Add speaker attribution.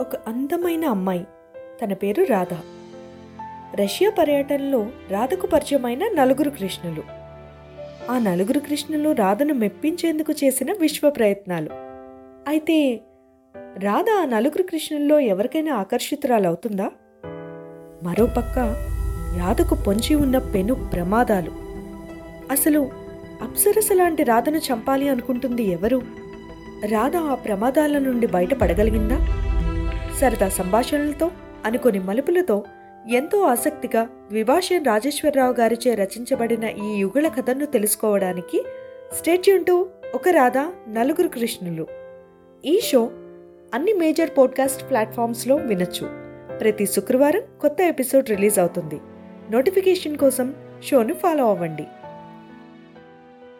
Speaker 1: ఒక అందమైన అమ్మాయి. తన పేరు రాధ. రష్యా పర్యటనలో రాధకు పరిచయమైన నలుగురు కృష్ణులు. ఆ నలుగురు కృష్ణులు రాధను మెప్పించేందుకు చేసిన విశ్వ ప్రయత్నాలు. అయితే రాధ ఆ నలుగురు కృష్ణుల్లో ఎవరికైనా ఆకర్షితురాలవుతుందా? మరోపక్క రాధకు పొంచి ఉన్న పెను ప్రమాదాలు. అసలు అప్సరస లాంటి రాధను చంపాలి అనుకుంటుంది ఎవరు? రాధ ఆ ప్రమాదాల నుండి బయటపడగలిగిందా? సరదా సంభాషణలతో అనుకొని మలుపులతో ఎంతో ఆసక్తిగా ద్విభాషన్ రాజేశ్వరరావు గారిచే రచించబడిన ఈ యుగళ కథను తెలుసుకోవడానికి స్టేట్యూన్ ఒక రాధ నలుగురు కృష్ణులు. ఈ షో అన్ని మేజర్ పోడ్కాస్ట్ ప్లాట్ఫామ్స్లో వినొచ్చు. ప్రతి శుక్రవారం కొత్త ఎపిసోడ్ రిలీజ్ అవుతుంది. నోటిఫికేషన్ కోసం షోను ఫాలో అవ్వండి.